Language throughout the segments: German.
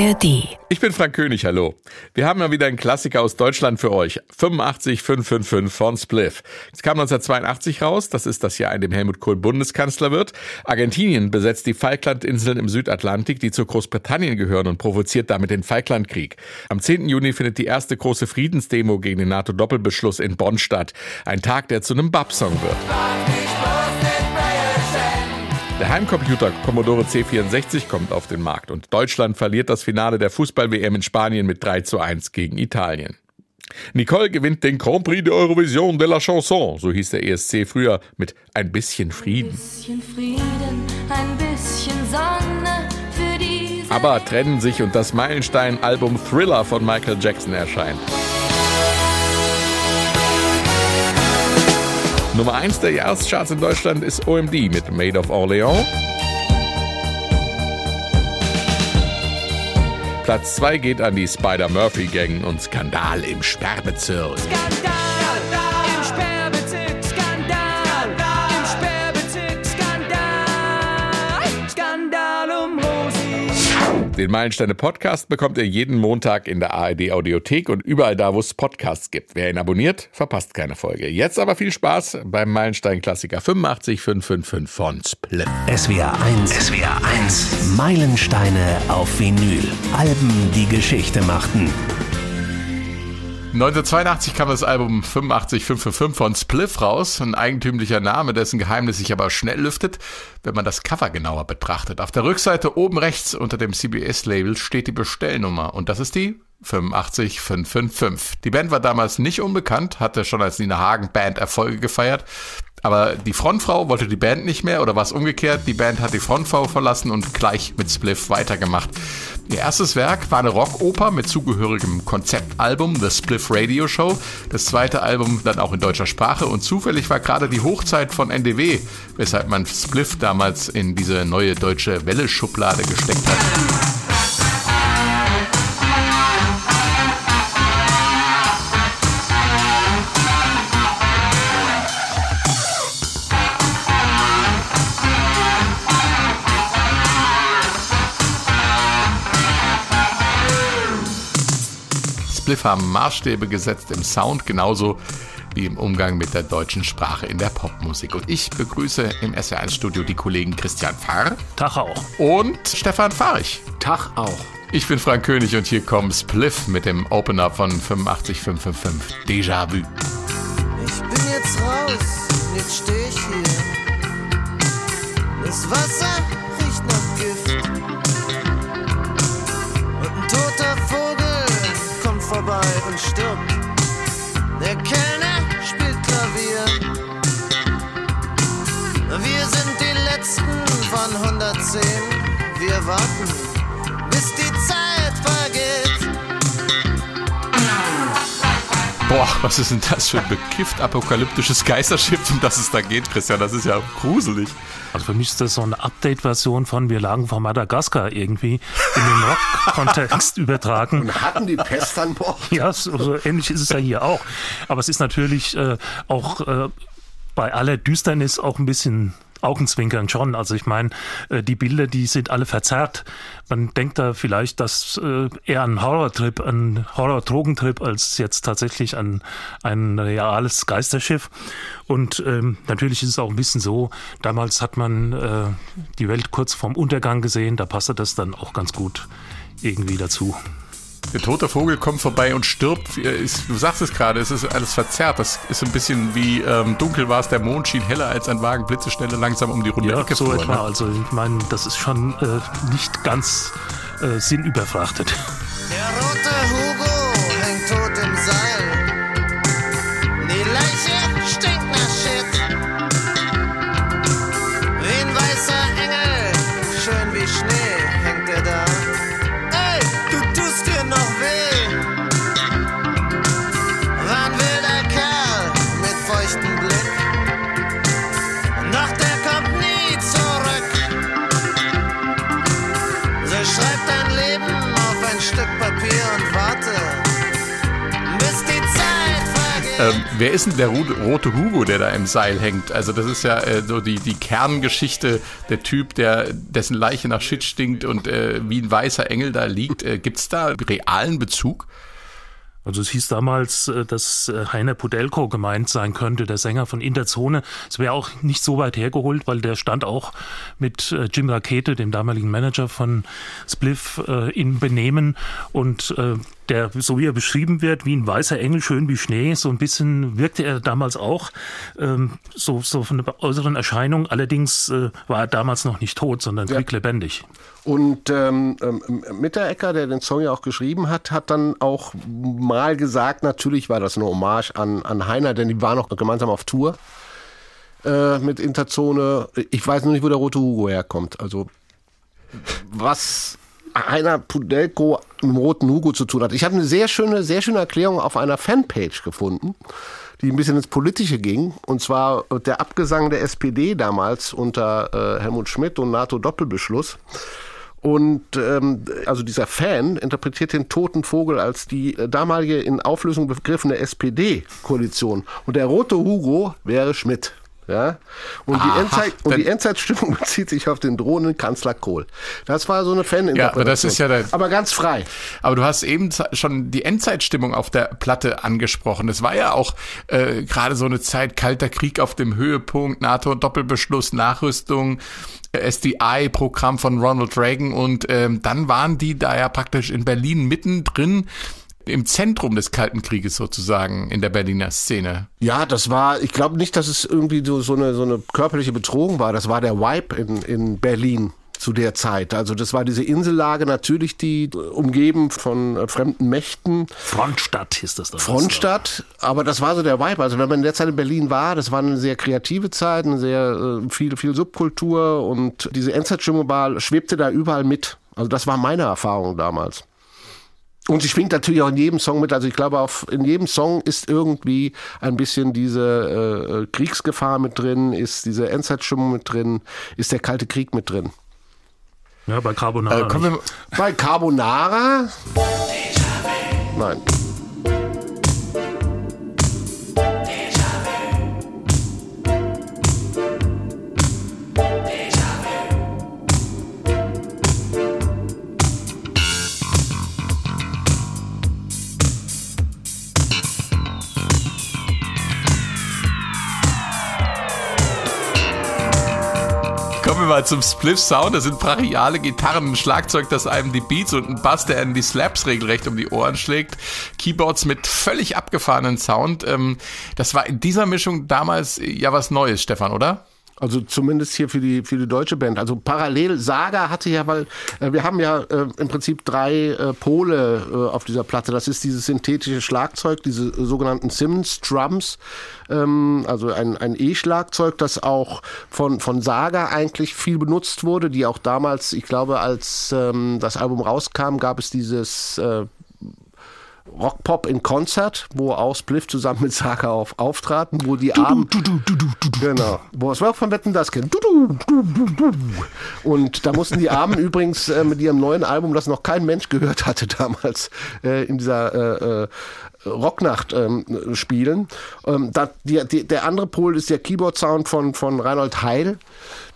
ARD. Ich bin Frank König, hallo. Wir haben mal wieder einen Klassiker aus Deutschland für euch. 85 555 von Spliff. Es kam 1982 raus, das ist das Jahr, in dem Helmut Kohl Bundeskanzler wird. Argentinien besetzt die Falklandinseln im Südatlantik, die zu Großbritannien gehören und provoziert damit den Falklandkrieg. Am 10. Juni findet die erste große Friedensdemo gegen den NATO-Doppelbeschluss in Bonn statt. Ein Tag, der zu einem Bab-Song wird. Der Heimcomputer Commodore C64 kommt auf den Markt und Deutschland verliert das Finale der Fußball-WM in Spanien mit 3 zu 1 gegen Italien. Nicole gewinnt den Grand Prix de Eurovision de la Chanson, so hieß der ESC früher, mit ein bisschen Frieden. Ein bisschen Frieden, ein bisschen Sonne für die. Aber trennen sich und das Meilenstein-Album Thriller von Michael Jackson erscheint. Nummer 1 der Jahrescharts in Deutschland ist OMD mit Made of Orleans. Platz 2 geht an die Spider-Murphy-Gang und Skandal im Sperrbezirk. Skandal! Den Meilensteine Podcast bekommt ihr jeden Montag in der ARD Audiothek und überall da, wo es Podcasts gibt. Wer ihn abonniert, verpasst keine Folge. Jetzt aber viel Spaß beim Meilenstein Klassiker 85555 von Split. SWR 1, SWR 1, Meilensteine auf Vinyl. Alben, die Geschichte machten. 1982 kam das Album 85555 von Spliff raus, ein eigentümlicher Name, dessen Geheimnis sich aber schnell lüftet, wenn man das Cover genauer betrachtet. Auf der Rückseite oben rechts unter dem CBS-Label steht die Bestellnummer und das ist die 85555. Die Band war damals nicht unbekannt, hatte schon als Nina Hagen Band Erfolge gefeiert. Aber die Frontfrau wollte die Band nicht mehr oder war es umgekehrt? Die Band hat die Frontfrau verlassen und gleich mit Spliff weitergemacht. Ihr erstes Werk war eine Rockoper mit zugehörigem Konzeptalbum The Spliff Radio Show. Das zweite Album dann auch in deutscher Sprache und zufällig war gerade die Hochzeit von NDW, weshalb man Spliff damals in diese neue deutsche Welle-Schublade gesteckt hat. Spliff haben Maßstäbe gesetzt im Sound, genauso wie im Umgang mit der deutschen Sprache in der Popmusik. Und ich begrüße im SR1-Studio die Kollegen Christian Pfarr. Tag auch. Und Stefan Fahrich. Tag auch. Ich bin Frank König und hier kommt Spliff mit dem Opener von 85555 Déjà Vu. Ich bin jetzt raus, jetzt steh ich hier. Das Wasser riecht nach Gift. Vorbei und stirbt. Der Kellner spielt Klavier. Wir sind die Letzten von 110. Wir warten, Boah, was ist denn das für ein bekifft apokalyptisches Geisterschiff, um das es da geht, Christian? Das ist ja gruselig. Also für mich ist das so eine Update-Version von Wir lagen vor Madagaskar irgendwie in den Rock-Kontext übertragen. Und hatten die Pest an Bord? Ja, so, so, ähnlich ist es ja hier auch. Aber es ist natürlich äh, auch äh, bei aller Düsternis auch ein bisschen Augenzwinkern schon. Also ich meine, äh, die Bilder, die sind alle verzerrt. Man denkt da vielleicht, dass äh, eher ein Horrortrip, ein Horror-Drogentrip als jetzt tatsächlich ein, ein reales Geisterschiff. Und ähm, natürlich ist es auch ein bisschen so, damals hat man äh, die Welt kurz vorm Untergang gesehen, da passte das dann auch ganz gut irgendwie dazu. Der tote Vogel kommt vorbei und stirbt. Du sagst es gerade, es ist alles verzerrt. Das ist ein bisschen wie ähm, dunkel war es, der Mond schien heller als ein Wagen, blitzeschnelle langsam um die runde ja, so etwa. Ne? Also ich meine, das ist schon äh, nicht ganz äh, sinnüberfrachtet. Wer ist denn der rote Hugo, der da im Seil hängt? Also das ist ja äh, so die, die Kerngeschichte, der Typ, der dessen Leiche nach Shit stinkt und äh, wie ein weißer Engel da liegt. Äh, Gibt es da realen Bezug? Also es hieß damals, äh, dass äh, Heiner Pudelko gemeint sein könnte, der Sänger von Interzone. Es wäre auch nicht so weit hergeholt, weil der stand auch mit äh, Jim Rakete, dem damaligen Manager von Spliff, in Benehmen und der, so wie er beschrieben wird, wie ein weißer Engel, schön wie Schnee, so ein bisschen wirkte er damals auch, ähm, so, so von der äußeren Erscheinung. Allerdings äh, war er damals noch nicht tot, sondern ja. quicklebendig. Und ähm, ähm, Mitterecker, der den Song ja auch geschrieben hat, hat dann auch mal gesagt, natürlich war das eine Hommage an, an Heiner, denn die waren noch gemeinsam auf Tour äh, mit Interzone. Ich weiß nur nicht, wo der rote Hugo herkommt. Also was einer Pudelko dem roten Hugo zu tun hat. Ich habe eine sehr schöne, sehr schöne Erklärung auf einer Fanpage gefunden, die ein bisschen ins Politische ging. Und zwar der Abgesang der SPD damals unter äh, Helmut Schmidt und NATO-Doppelbeschluss. Und ähm, also dieser Fan interpretiert den toten Vogel als die äh, damalige in Auflösung begriffene SPD-Koalition. Und der rote Hugo wäre Schmidt. Ja? Und, Aha, die Endzeit, und die Endzeitstimmung bezieht sich auf den drohenden Kanzler Kohl. Das war so eine Faninterpretation. Ja, aber das ist ja der, aber ganz frei. Aber du hast eben schon die Endzeitstimmung auf der Platte angesprochen. Es war ja auch äh, gerade so eine Zeit kalter Krieg auf dem Höhepunkt, NATO Doppelbeschluss, Nachrüstung. SDI-Programm von Ronald Reagan und ähm, dann waren die da ja praktisch in Berlin mittendrin im Zentrum des Kalten Krieges sozusagen in der Berliner Szene. Ja, das war, ich glaube nicht, dass es irgendwie so, so, eine, so eine körperliche Bedrohung war. Das war der Vibe in, in Berlin zu der Zeit. Also das war diese Insellage natürlich, die umgeben von äh, fremden Mächten. Frontstadt hieß das dann. Frontstadt, aber das war so der Vibe. Also wenn man in der Zeit in Berlin war, das war eine sehr kreative Zeit, eine sehr äh, viel, viel Subkultur und diese Endzeitstimmung schwebte da überall mit. Also das war meine Erfahrung damals. Und sie schwingt natürlich auch in jedem Song mit. Also ich glaube, auf, in jedem Song ist irgendwie ein bisschen diese äh, Kriegsgefahr mit drin, ist diese Endzeitstimmung mit drin, ist der Kalte Krieg mit drin. Ja, bei Carbonara. Äh, wir, bei Carbonara? Nein. Mal zum Spliff-Sound. Das sind brachiale Gitarren, ein Schlagzeug, das einem die Beats und ein Bass, der einem die Slaps regelrecht um die Ohren schlägt. Keyboards mit völlig abgefahrenen Sound. Ähm, das war in dieser Mischung damals ja was Neues, Stefan, oder? Also zumindest hier für die für die deutsche Band. Also parallel Saga hatte ja, weil äh, wir haben ja äh, im Prinzip drei äh, Pole äh, auf dieser Platte. Das ist dieses synthetische Schlagzeug, diese äh, sogenannten Simmons Drums, ähm, also ein ein E-Schlagzeug, das auch von von Saga eigentlich viel benutzt wurde, die auch damals, ich glaube, als ähm, das Album rauskam, gab es dieses äh, Rockpop in Konzert, wo auch Spliff zusammen mit Saga auf, auftraten, wo die Armen. Genau. Wo es war auch von Wetten das kennt. Und da mussten die Armen übrigens äh, mit ihrem neuen Album, das noch kein Mensch gehört hatte damals, äh, in dieser äh, äh Rocknacht ähm, spielen. Ähm, da, die, die, der andere Pol ist der Keyboard-Sound von, von Reinhold Heil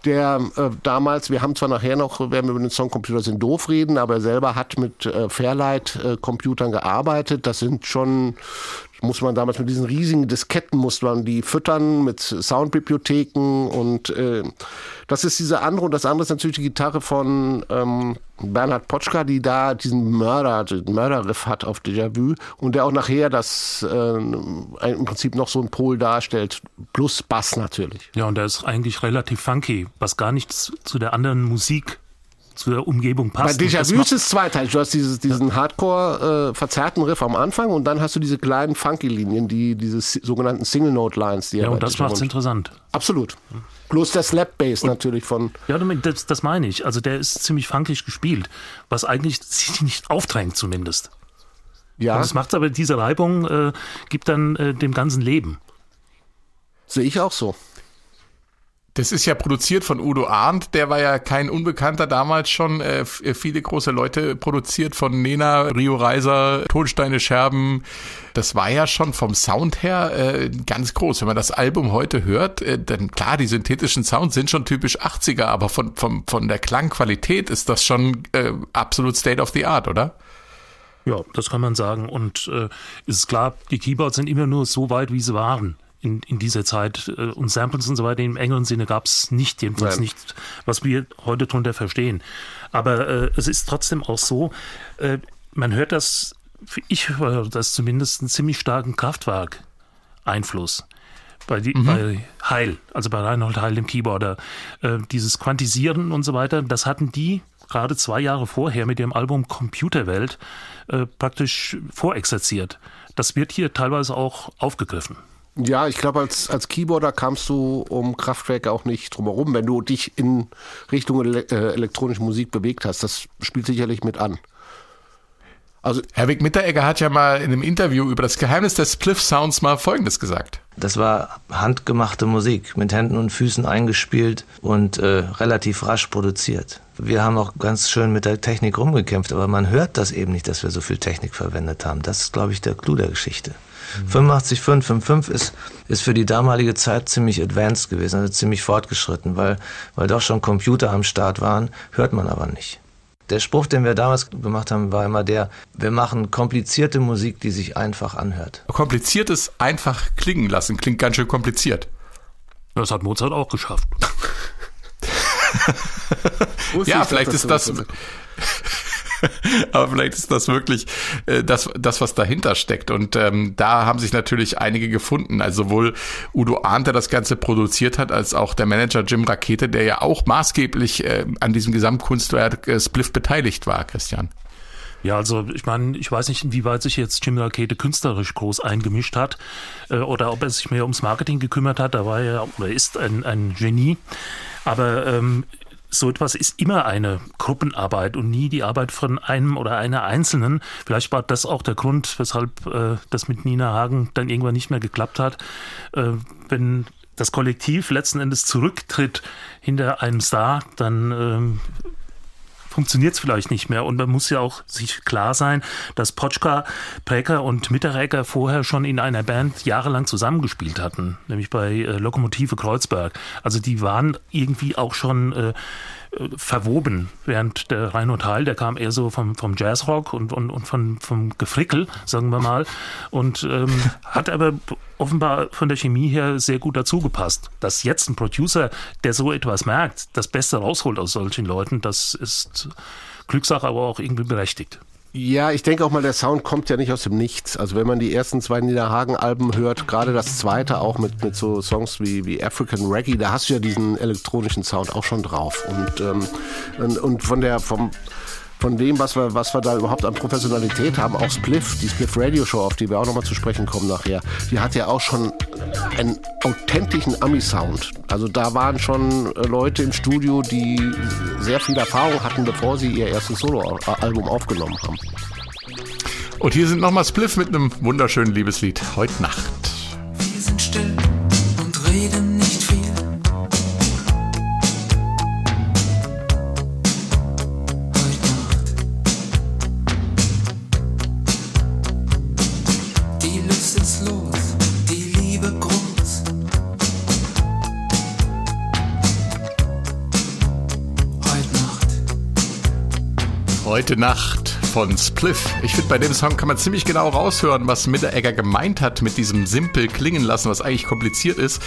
der äh, damals, wir haben zwar nachher noch, werden wir über den Song Computer sind doof reden, aber er selber hat mit äh, Fairlight-Computern äh, gearbeitet. Das sind schon muss man damals mit diesen riesigen Disketten muss man die füttern mit Soundbibliotheken und äh, das ist diese andere und das andere ist natürlich die Gitarre von ähm, Bernhard Potschka, die da diesen Mörder, den Mörderriff hat auf Déjà-vu und der auch nachher das äh, im Prinzip noch so ein Pol darstellt, plus Bass natürlich. Ja, und der ist eigentlich relativ funky, was gar nichts zu der anderen Musik zur Umgebung passt. Bei Déjà-vu ist es zweiteilig. Du hast dieses, diesen hardcore äh, verzerrten Riff am Anfang und dann hast du diese kleinen Funky-Linien, die, diese sogenannten Single-Note-Lines. Die ja, und das macht es interessant. Absolut. Bloß der Slap-Bass natürlich von... Ja, das, das meine ich. Also der ist ziemlich funkig gespielt, was eigentlich sich nicht aufdrängt zumindest. Ja. Und das macht aber, diese Reibung äh, gibt dann äh, dem ganzen Leben. Sehe ich auch so. Das ist ja produziert von Udo Arndt, der war ja kein Unbekannter damals schon. Äh, äh, viele große Leute produziert von Nena, Rio Reiser, Tonsteine Scherben. Das war ja schon vom Sound her äh, ganz groß. Wenn man das Album heute hört, äh, dann klar, die synthetischen Sounds sind schon typisch 80er, aber von, von, von der Klangqualität ist das schon äh, absolut State of the Art, oder? Ja, das kann man sagen. Und äh, ist klar, die Keyboards sind immer nur so weit, wie sie waren in, in dieser Zeit. Äh, und Samples und so weiter im engeren Sinne gab es nicht, jedenfalls Nein. nicht, was wir heute darunter verstehen. Aber äh, es ist trotzdem auch so, äh, man hört das, ich höre das zumindest einen ziemlich starken Kraftwerk-Einfluss. Bei, die, mhm. bei Heil, also bei Reinhold Heil, dem Keyboarder. Äh, dieses Quantisieren und so weiter, das hatten die gerade zwei Jahre vorher mit dem Album Computerwelt äh, praktisch vorexerziert. Das wird hier teilweise auch aufgegriffen. Ja, ich glaube, als, als Keyboarder kamst du um Kraftwerke auch nicht drumherum, wenn du dich in Richtung ele äh, elektronische Musik bewegt hast. Das spielt sicherlich mit an. Also Herwig Mitteregger hat ja mal in einem Interview über das Geheimnis des Spliff Sounds mal Folgendes gesagt. Das war handgemachte Musik, mit Händen und Füßen eingespielt und äh, relativ rasch produziert. Wir haben auch ganz schön mit der Technik rumgekämpft, aber man hört das eben nicht, dass wir so viel Technik verwendet haben. Das ist, glaube ich, der Clou der Geschichte. 85.5, 5.5 ist, ist für die damalige Zeit ziemlich advanced gewesen, also ziemlich fortgeschritten, weil, weil doch schon Computer am Start waren, hört man aber nicht. Der Spruch, den wir damals gemacht haben, war immer der, wir machen komplizierte Musik, die sich einfach anhört. Kompliziertes einfach klingen lassen, klingt ganz schön kompliziert. Das hat Mozart auch geschafft. ja, vielleicht ist das, Aber vielleicht ist das wirklich äh, das, das, was dahinter steckt. Und ähm, da haben sich natürlich einige gefunden. Also sowohl Udo Arndt, der das Ganze produziert hat, als auch der Manager Jim Rakete, der ja auch maßgeblich äh, an diesem Gesamtkunstwerk äh, Spliff beteiligt war, Christian. Ja, also ich meine, ich weiß nicht, inwieweit sich jetzt Jim Rakete künstlerisch groß eingemischt hat äh, oder ob er sich mehr ums Marketing gekümmert hat. Da war er oder ist ein, ein Genie. Aber ähm, so etwas ist immer eine Gruppenarbeit und nie die Arbeit von einem oder einer Einzelnen. Vielleicht war das auch der Grund, weshalb äh, das mit Nina Hagen dann irgendwann nicht mehr geklappt hat. Äh, wenn das Kollektiv letzten Endes zurücktritt hinter einem Star, dann ähm, funktioniert es vielleicht nicht mehr. Und man muss ja auch sich klar sein, dass Potschka, Preker und Mitteregger vorher schon in einer Band jahrelang zusammengespielt hatten, nämlich bei äh, Lokomotive Kreuzberg. Also die waren irgendwie auch schon äh, verwoben, während der Reinhold Heil, der kam eher so vom, vom Jazzrock und, und, und von, vom Gefrickel, sagen wir mal, und ähm, hat aber offenbar von der Chemie her sehr gut dazu gepasst. Dass jetzt ein Producer, der so etwas merkt, das Beste rausholt aus solchen Leuten, das ist Glückssache, aber auch irgendwie berechtigt. Ja, ich denke auch mal, der Sound kommt ja nicht aus dem Nichts. Also wenn man die ersten zwei Niederhagen-Alben hört, gerade das zweite auch mit, mit so Songs wie, wie African Reggae, da hast du ja diesen elektronischen Sound auch schon drauf. Und, ähm, und, und von der, vom, von dem, was wir, was wir da überhaupt an Professionalität haben, auch Spliff, die Spliff Radio Show, auf die wir auch nochmal zu sprechen kommen nachher, die hat ja auch schon einen authentischen Ami-Sound. Also da waren schon äh, Leute im Studio, die sehr viel Erfahrung hatten, bevor sie ihr erstes Solo-Album aufgenommen haben. Und hier sind nochmal Spliff mit einem wunderschönen Liebeslied, Heute Nacht. Heute Nacht von Spliff. Ich finde, bei dem Song kann man ziemlich genau raushören, was Mitteregger gemeint hat mit diesem simpel klingen lassen, was eigentlich kompliziert ist.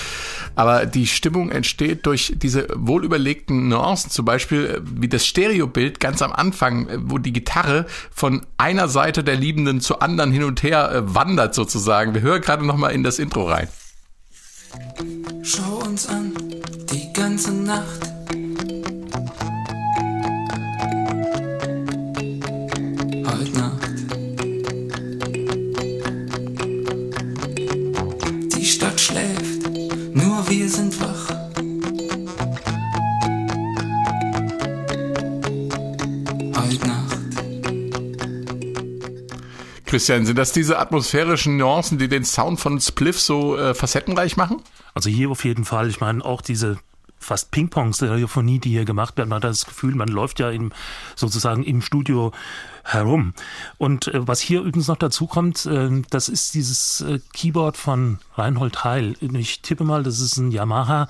Aber die Stimmung entsteht durch diese wohlüberlegten Nuancen, zum Beispiel äh, wie das Stereobild ganz am Anfang, äh, wo die Gitarre von einer Seite der Liebenden zur anderen hin und her äh, wandert sozusagen. Wir hören gerade noch mal in das Intro rein. Schau uns an, die ganze Nacht wir sind wach. Heute Nacht. Christian, sind das diese atmosphärischen Nuancen, die den Sound von Spliff so äh, facettenreich machen? Also hier auf jeden Fall. Ich meine, auch diese fast Ping-Pong-Stereophonie, die hier gemacht wird. Man hat das Gefühl, man läuft ja im, sozusagen im Studio herum. Und äh, was hier übrigens noch dazu kommt, äh, das ist dieses äh, Keyboard von Reinhold Heil. Ich tippe mal, das ist ein Yamaha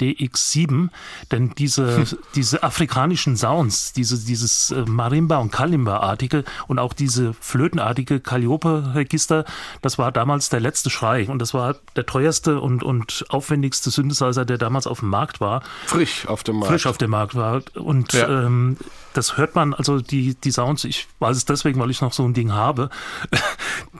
DX7, denn diese, diese afrikanischen Sounds, diese, dieses äh, Marimba- und Kalimba-artige und auch diese flötenartige Calliope-Register, das war damals der letzte Schrei und das war der teuerste und, und aufwendigste Synthesizer, der damals auf dem Markt war. Frisch auf dem Markt. Frisch auf dem Markt war. Und Ja. ähm, das hört man, also die, die Sounds, ich weiß es deswegen, weil ich noch so ein Ding habe.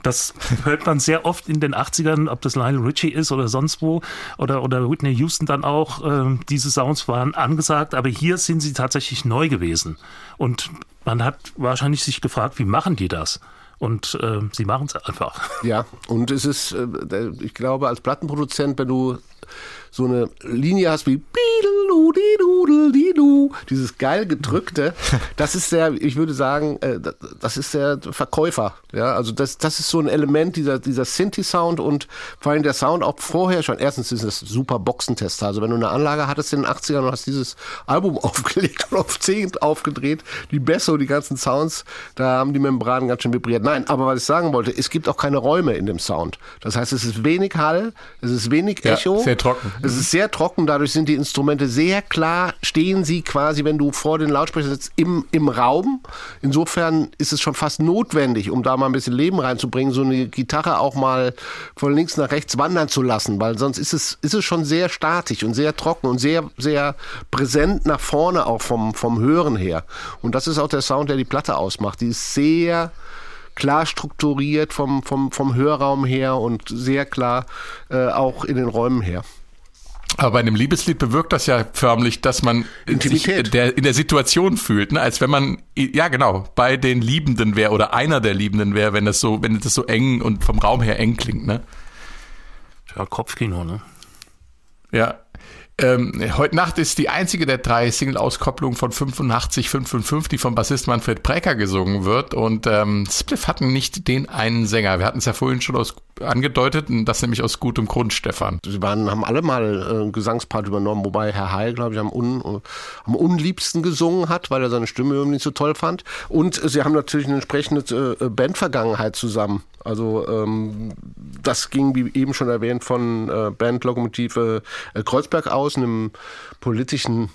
Das hört man sehr oft in den 80ern, ob das Lionel Richie ist oder sonst wo oder, oder Whitney Houston dann auch. Ähm, diese Sounds waren angesagt, aber hier sind sie tatsächlich neu gewesen. Und man hat wahrscheinlich sich gefragt, wie machen die das? Und äh, sie machen es einfach. Ja, und es ist, äh, ich glaube, als Plattenproduzent, wenn du so eine Linie hast wie Biedelu, Didudel, Didu, dieses geil gedrückte, das ist der, ich würde sagen, äh, das- das ist der Verkäufer. Ja, also das, das ist so ein Element dieser, dieser Synthi-Sound und vor allem der Sound auch vorher schon. Erstens ist es super Boxentester. Also wenn du eine Anlage hattest in den 80ern und hast dieses Album aufgelegt und auf 10 aufgedreht, die Bässe und die ganzen Sounds, da haben die Membranen ganz schön vibriert. Nein, aber was ich sagen wollte, es gibt auch keine Räume in dem Sound. Das heißt, es ist wenig Hall, es ist wenig Ja, Echo. sehr trocken. Es ist sehr trocken, dadurch sind die Instrumente sehr klar, stehen sie quasi, wenn du vor den Lautsprecher sitzt, im, im Raum. Insofern ist es schon fast notwendig, um da mal ein bisschen Leben reinzubringen, so eine Gitarre auch mal von links nach rechts wandern zu lassen, weil sonst ist es, ist es schon sehr statisch und sehr trocken und sehr, sehr präsent nach vorne auch vom, vom Hören her. Und das ist auch der Sound, der die Platte ausmacht. Die ist sehr klar strukturiert vom, vom, vom Hörraum her und sehr klar äh, auch in den Räumen her. Aber bei einem Liebeslied bewirkt das ja förmlich, dass man Intimität. sich der, in der Situation fühlt, ne? als wenn man, ja genau, bei den Liebenden wäre oder einer der Liebenden wäre, wenn das so, wenn das so eng und vom Raum her eng klingt, ne? Ja, Kopfkino, ne? Ja. Ähm, heute Nacht ist die einzige der drei Single-Auskopplungen von 85 555, die vom Bassist Manfred Brecker gesungen wird. Und ähm, Spliff hatten nicht den einen Sänger. Wir hatten es ja vorhin schon aus, angedeutet, und das nämlich aus gutem Grund, Stefan. Sie waren, haben alle mal äh, einen Gesangspart übernommen, wobei Herr Heil, glaube ich, am, un, am unliebsten gesungen hat, weil er seine Stimme irgendwie nicht so toll fand. Und sie haben natürlich eine entsprechende äh, Bandvergangenheit zusammen. Also ähm, das ging, wie eben schon erwähnt, von äh, Band Lokomotive äh, Kreuzberg aus, einem politischen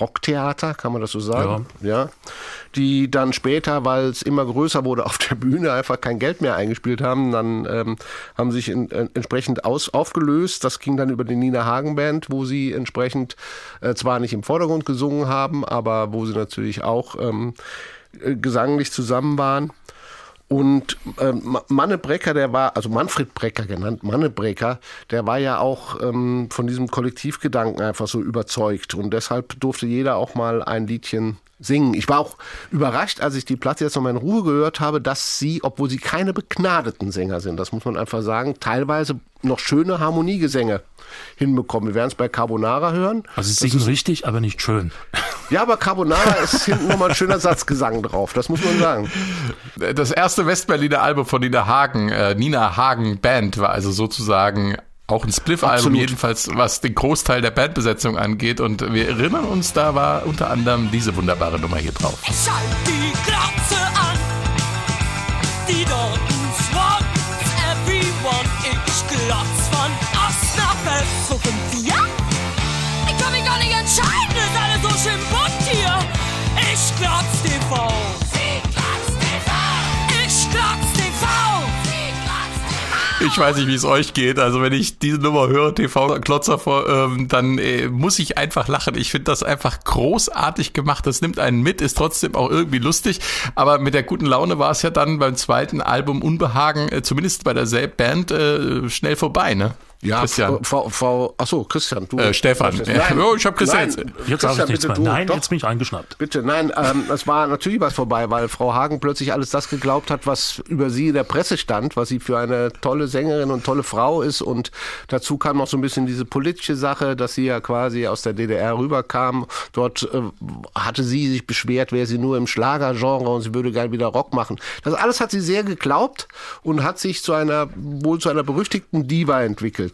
Rocktheater, kann man das so sagen? Ja. Die dann später, weil es immer größer wurde auf der Bühne, einfach kein Geld mehr eingespielt haben. Dann ähm, haben sich in, äh, entsprechend aus, aufgelöst. Das ging dann über die Nina Hagen Band, wo sie entsprechend äh, zwar nicht im Vordergrund gesungen haben, aber wo sie natürlich auch ähm, äh, gesanglich zusammen waren. Und Ma- Manne Brecker, der war, also Manfred Brecker genannt, Manne Brecker, der war ja auch ähm, von diesem Kollektivgedanken einfach so überzeugt. Und deshalb durfte jeder auch mal ein Liedchen singen. Ich war auch überrascht, als ich die Platte jetzt nochmal in Ruhe gehört habe, dass sie, obwohl sie keine begnadeten Sänger sind, das muss man einfach sagen, teilweise noch schöne Harmoniegesänge hinbekommen. Wir werden es bei Carbonara hören. Also sie singen richtig, aber nicht schön. Ja, aber Carbonara ist hinten nochmal ein schöner Satzgesang drauf, das muss man sagen. Das erste Westberliner Album von Nina Hagen, äh, Nina Hagen Band, war also sozusagen auch ein Spliff-Album, jedenfalls was den Großteil der Bandbesetzung angeht. Und wir erinnern uns, da war unter anderem diese wunderbare Nummer hier drauf. Schalt die Glotze an. Die Dorten Ich weiß nicht, wie es euch geht. Also wenn ich diese Nummer höre, TV-Klotzer vor, ähm, dann äh, muss ich einfach lachen. Ich finde das einfach großartig gemacht. Das nimmt einen mit, ist trotzdem auch irgendwie lustig. Aber mit der guten Laune war es ja dann beim zweiten Album Unbehagen, äh, zumindest bei derselben Band, äh, schnell vorbei, ne? Ja, Christian. Frau, Frau, achso, Christian, du. Äh, Stefan. Ja, oh, ich hab Christian Nein, jetzt- Jetzt sage ich nichts bitte mehr. du. Nein, Doch, jetzt bin ich eingeschnappt. Bitte, nein, ähm, es war natürlich was vorbei, weil Frau Hagen plötzlich alles das geglaubt hat, was über sie in der Presse stand, was sie für eine tolle Sängerin und tolle Frau ist. Und dazu kam noch so ein bisschen diese politische Sache, dass sie ja quasi aus der DDR rüberkam. Dort äh, hatte sie sich beschwert, wäre sie nur im Schlagergenre und sie würde gerne wieder Rock machen. Das alles hat sie sehr geglaubt und hat sich zu einer, wohl zu einer berüchtigten Diva entwickelt.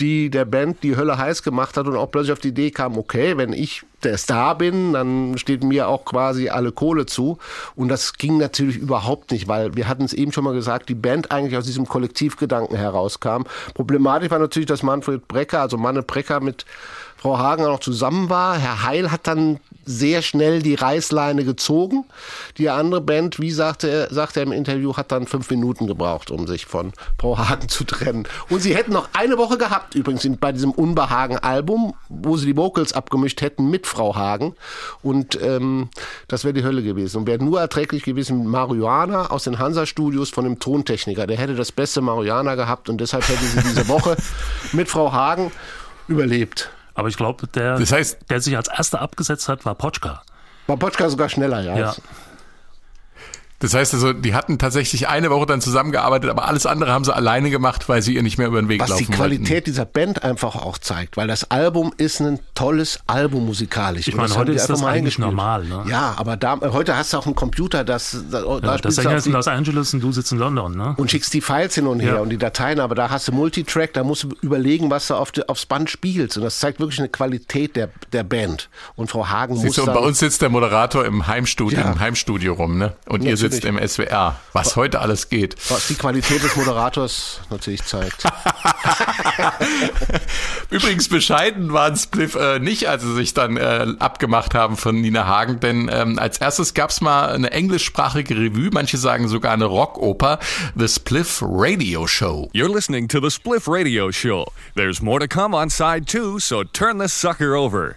die der Band die Hölle heiß gemacht hat und auch plötzlich auf die Idee kam, okay, wenn ich der Star bin, dann steht mir auch quasi alle Kohle zu. Und das ging natürlich überhaupt nicht, weil wir hatten es eben schon mal gesagt, die Band eigentlich aus diesem Kollektivgedanken herauskam. Problematisch war natürlich, dass Manfred Brecker, also Manne Brecker mit Frau Hagen auch noch zusammen war. Herr Heil hat dann sehr schnell die Reißleine gezogen. Die andere Band, wie sagte er, sagte er im Interview, hat dann fünf Minuten gebraucht, um sich von Frau Hagen zu trennen. Und sie hätten noch eine Woche gehabt, übrigens bei diesem Unbehagen-Album, wo sie die Vocals abgemischt hätten mit Frau Hagen. Und ähm, das wäre die Hölle gewesen. Und wäre nur erträglich gewesen mit Marihuana aus den Hansa-Studios von dem Tontechniker. Der hätte das beste Marihuana gehabt und deshalb hätte sie diese Woche mit Frau Hagen überlebt. Aber ich glaube, der, Das heißt- der sich als erster abgesetzt hat, war Potschka. War Potschka sogar schneller, ja. Ja. Das heißt also, die hatten tatsächlich eine Woche dann zusammengearbeitet, aber alles andere haben sie alleine gemacht, weil sie ihr nicht mehr über den Weg Was laufen die Qualität dieser Band einfach auch zeigt, weil das Album ist ein tolles Album musikalisch. Ich meine, das heute ist das eigentlich normal, ne? Ja, aber da, heute hast du auch einen Computer, das, da, da Ja, Sänger auf ist in Los Angeles und du sitzt in London, ne? und schickst die Files hin und her Ja. und die Dateien, aber da hast du Multitrack, da musst du überlegen, was du auf die, aufs Band spielst. Und das zeigt wirklich eine Qualität der, der Band. Und Frau Hagen muss Siehst du, und bei uns sitzt der Moderator im Heimstudio, Ja. im Heimstudio rum, ne? Und ihr sitzt im SWR. Was heute alles geht. was die Qualität des Moderators natürlich zeigt. Übrigens bescheiden waren Spliff äh, nicht, als sie sich dann äh, abgemacht haben von Nina Hagen, denn ähm, als erstes gab's mal eine englischsprachige Revue, manche sagen sogar eine Rockoper, The Spliff Radio Show. You're listening to the Spliff Radio Show. There's more to come on side two, so turn this sucker over.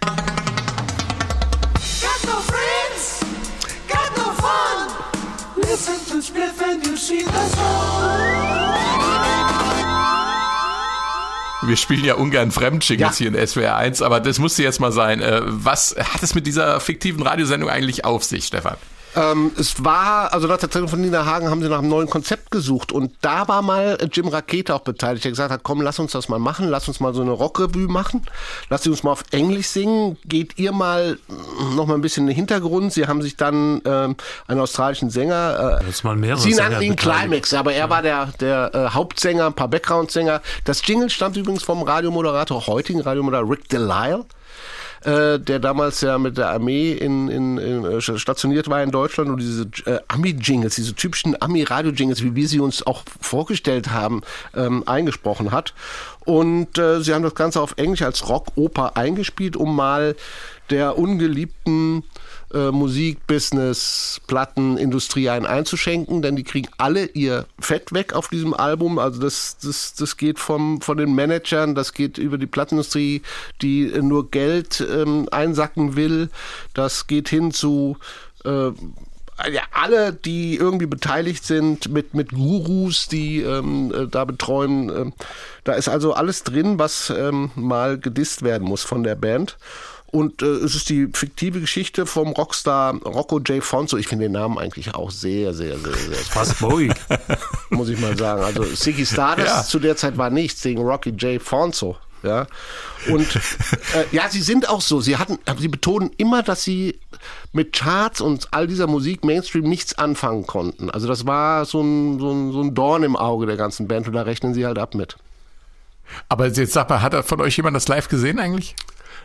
Wir spielen ja ungern Fremdjingles Ja. hier in SWR 1, aber das musste jetzt mal sein. Äh, was hat es mit dieser fiktiven Radiosendung eigentlich auf sich, Stefan? Ähm, es war, also nach der Trennung von Nina Hagen haben sie nach einem neuen Konzept gesucht und da war mal Jim Rakete auch beteiligt, der gesagt hat, komm, lass uns das mal machen, lass uns mal so eine Rockrevue machen, lass sie uns mal auf Englisch singen, geht ihr mal mm, noch mal ein bisschen in den Hintergrund. Sie haben sich dann ähm, einen australischen Sänger, äh, mal mehrere Sie nannten ihn. Climax, aber er war der, der äh, Hauptsänger, ein paar Background-Sänger. Das Jingle stammt übrigens vom Radiomoderator, heutigen Radiomoderator Rick Delisle äh, der damals ja mit der Armee in, in, in, äh, stationiert war in Deutschland und diese äh, Ami-Jingles, diese typischen Ami-Radio-Jingles, wie wir sie uns auch vorgestellt haben, ähm, eingesprochen hat. Und äh, sie haben das Ganze auf Englisch als Rock-Oper eingespielt, um mal der ungeliebten äh, Musik, Business, Plattenindustrie einen einzuschenken, denn die kriegen alle ihr Fett weg auf diesem Album. Also das, das, das geht vom, von den Managern, das geht über die Plattenindustrie, die äh, nur Geld ähm, einsacken will. Das geht hin zu äh, ja, alle, die irgendwie beteiligt sind, mit, mit Gurus, die ähm, äh, da betreuen. ähm, da ist also alles drin, was ähm, mal gedisst werden muss von der Band. Und äh, es ist die fiktive Geschichte vom Rockstar Rocco J. Fonso. Ich finde den Namen eigentlich auch sehr, sehr, sehr, sehr Fast Bowie. muss ich mal sagen. Also Ziggy Stardust Ja. zu der Zeit war nichts gegen Rocky J. Fonso. Ja. Und äh, ja, sie sind auch so. Sie hatten, sie betonen immer, dass sie mit Charts und all dieser Musik Mainstream nichts anfangen konnten. Also das war so ein, so ein, so ein Dorn im Auge der ganzen Band und da rechnen sie halt ab mit. Aber jetzt sag mal, hat von euch jemand das live gesehen eigentlich?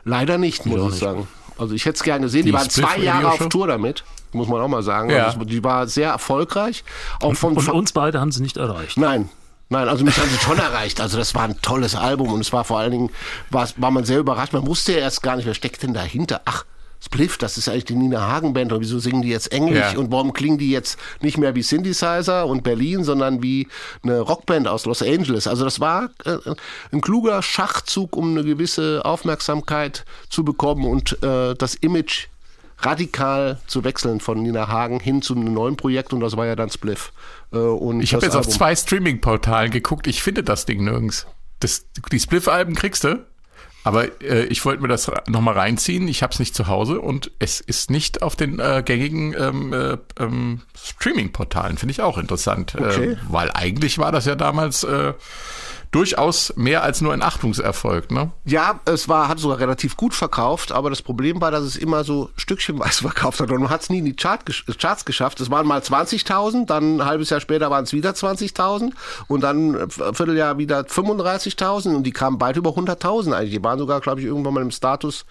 Leider nicht, muss ich sagen. Also ich hätte es gerne gesehen. Die, Die waren zwei Jahre auf? Tour damit, muss man auch mal sagen. Ja. Also, die war sehr erfolgreich. Auch von, Und von uns beide haben sie nicht erreicht. Nein. Nein, also mich haben sie schon erreicht. Also das war ein tolles Album und es war vor allen Dingen, war, war man sehr überrascht. Man wusste ja erst gar nicht, wer steckt denn dahinter. Ach, Spliff, das ist eigentlich die Nina Hagen Band. Und wieso singen die jetzt Englisch? Ja. Und warum klingen die jetzt nicht mehr wie Synthesizer und Berlin, sondern wie eine Rockband aus Los Angeles? Also das war äh, ein kluger Schachzug, um eine gewisse Aufmerksamkeit zu bekommen und äh, das Image radikal zu wechseln von Nina Hagen hin zu einem neuen Projekt und das war ja dann Spliff. Äh, und Ich habe jetzt auf Album- zwei Streaming-Portalen geguckt, ich finde das Ding nirgends. Das, die Spliff-Alben kriegst du, aber äh, ich wollte mir das nochmal reinziehen. Ich habe es nicht zu Hause und es ist nicht auf den äh, gängigen ähm, äh, ähm, Streaming-Portalen. Finde ich auch interessant. Okay. Äh, weil eigentlich war das ja damals äh, durchaus mehr als nur ein Achtungserfolg, ne? Ja, es war, hat sogar relativ gut verkauft, aber das Problem war, dass es immer so stückchenweise verkauft hat und man hat es nie in die Chart, Charts geschafft. Es waren mal 20.000, dann ein halbes Jahr später waren es wieder 20.000 und dann ein Vierteljahr wieder 35.000 und die kamen bald über 100.000 eigentlich. Die waren sogar, glaube ich, irgendwann mal im Status